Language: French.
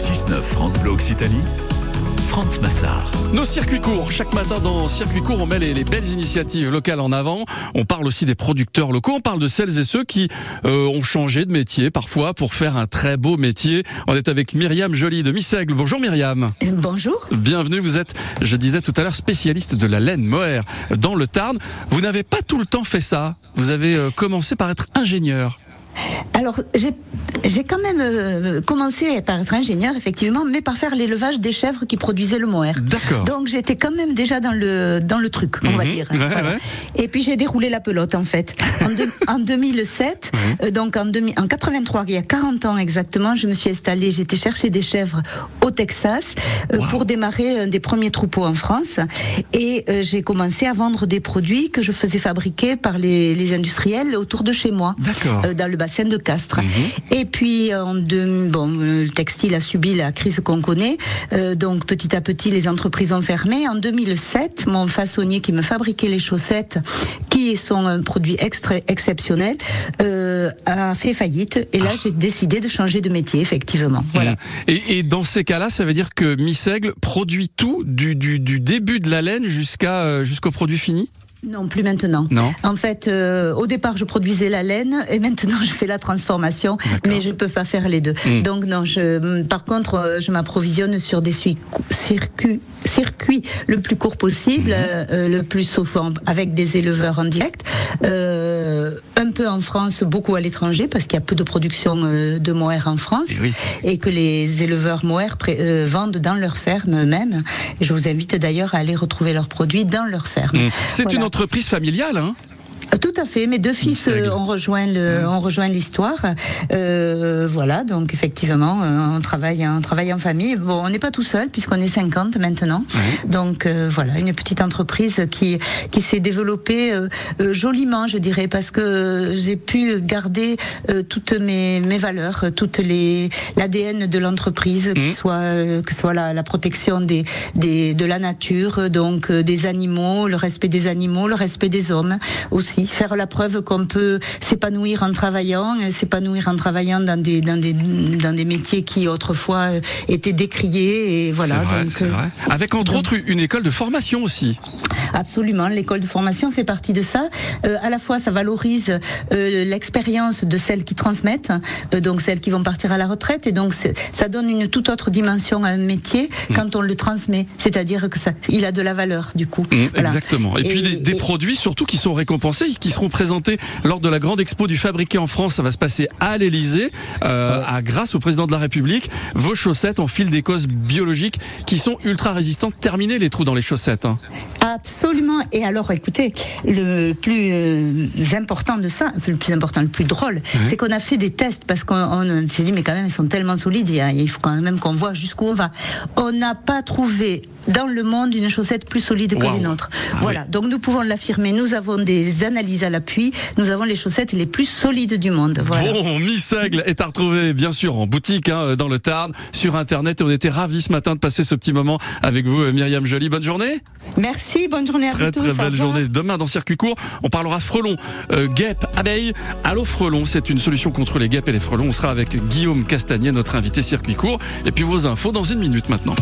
6-9 France Bleu Occitanie, France Massard. Nos circuits courts. Chaque matin dans Circuit court, on met les, les belles initiatives locales en avant. On parle aussi des producteurs locaux. On parle de celles et ceux qui euh, ont changé de métier parfois pour faire un très beau métier. On est avec Myriam Joly de Missègle. Bonjour Myriam. Bonjour. Bienvenue. Vous êtes, je disais tout à l'heure, spécialiste de la laine mohair dans le Tarn. Vous n'avez pas tout le temps fait ça. Vous avez euh, commencé par être ingénieur. Alors, j'ai j'ai quand même euh, commencé par être ingénieur, effectivement, mais par faire l'élevage des chèvres qui produisaient le mohair. D'accord. Donc, j'étais quand même déjà dans le, dans le truc, on va Mhm. dire. Ouais, Voilà. ouais. Et puis, j'ai déroulé la pelote, en fait. En, deux- en 2007, euh, donc en, 2000 en 83, il y a 40 ans exactement, je me suis installée, j'étais chercher des chèvres au Texas euh, Wow. pour démarrer un des premiers troupeaux en France. Et euh, j'ai commencé à vendre des produits que je faisais fabriquer par les, les industriels autour de chez moi D'accord. euh, dans le bassin de Castres. Mhm. Et puis, en deux, bon, euh, le textile a subi la crise qu'on connaît, euh, donc petit à petit, les entreprises ont fermé. En 2007, mon façonnier qui me fabriquait les chaussettes, qui sont un produit extra exceptionnel, euh, a fait faillite. Et là, j'ai décidé de changer de métier, effectivement. Voilà. Mm. Et, et dans ces cas-là, ça veut dire que Missègle produit tout du, du, du début de la laine jusqu'à jusqu'au produit fini? Non, plus maintenant. Non. En fait, euh, au départ, je produisais la laine et maintenant, je fais la transformation, mais je peux pas faire les deux. Mm. Donc non, je, par contre, euh, je m'approvisionne sur des circuits, le plus court possible, Mm-hmm. euh, le plus souvent avec des éleveurs en direct, euh, peu en France, beaucoup à l'étranger, parce qu'il y a peu de production euh, de mohair en France, Eh oui. et que les éleveurs mohair euh, vendent dans leurs fermes eux-mêmes. Je vous invite d'ailleurs à aller retrouver leurs produits dans leurs fermes. Mm. C'est Voilà. une entreprise familiale, hein? Tout à fait. Mes deux fils euh, ont rejoint le, ont rejoint l'histoire. Euh, voilà. Donc effectivement, euh, on travaille, on travaille en famille. Bon, on n'est pas tout seul puisqu'on est 50 maintenant. Donc euh, voilà, une petite entreprise qui qui s'est développée euh, joliment, je dirais, parce que j'ai pu garder euh, toutes mes mes valeurs, toutes les l'ADN de l'entreprise, qui Mhm. soit euh, que ce soit la, la protection des, des de la nature, donc euh, des animaux, le respect des animaux, le respect des hommes aussi, faire la preuve qu'on peut s'épanouir en travaillant, euh, s'épanouir en travaillant dans des dans des dans des métiers qui autrefois euh, étaient décriés et voilà. vrai, donc, euh, vrai. Avec entre autres une école de formation aussi. Absolument, l'école de formation fait partie de ça. Euh, à la fois, ça valorise euh, l'expérience de celles qui transmettent, donc celles qui vont partir à la retraite, et donc ça donne une toute autre dimension à un métier quand on le transmet. C'est-à-dire que ça, il a de la valeur du coup. Mm, Voilà. Exactement. Et, puis Et- des, des et- produits surtout qui sont récompensés, qui seront présentés lors de la grande expo du fabriqué en France. Ça va se passer à l'Elysée, euh, à grâce au président de la République. Vos chaussettes en fil d'écosse biologique qui sont ultra résistantes. Terminez les trous dans les chaussettes. hein. Absolument. Et alors, écoutez, le plus euh, important de ça, le plus important, le plus drôle, c'est qu'on a fait des tests parce qu'on on s'est dit, mais quand même, ils sont tellement solides, il faut quand même qu'on voit jusqu'où on va. On n'a pas trouvé dans le monde une chaussette plus solide que les nôtres. Ah voilà. Donc, nous pouvons l'affirmer. Nous avons des analyses à l'appui. Nous avons les chaussettes les plus solides du monde. Voilà. Bon, Miss Aigle est à retrouver bien sûr en boutique hein, dans le Tarn, sur internet et on était ravis ce matin de passer ce petit moment avec vous euh, Myriam Joly. Bonne journée. Merci. Bonne journée à Très vous tous. très belle journée. Demain dans Circuit Court, on parlera frelons, euh, guêpes, abeilles. Allô frelons, c'est une solution contre les guêpes et les frelons. On sera avec Guillaume Castagnier, notre invité Circuit Court. Et puis vos infos dans une minute maintenant.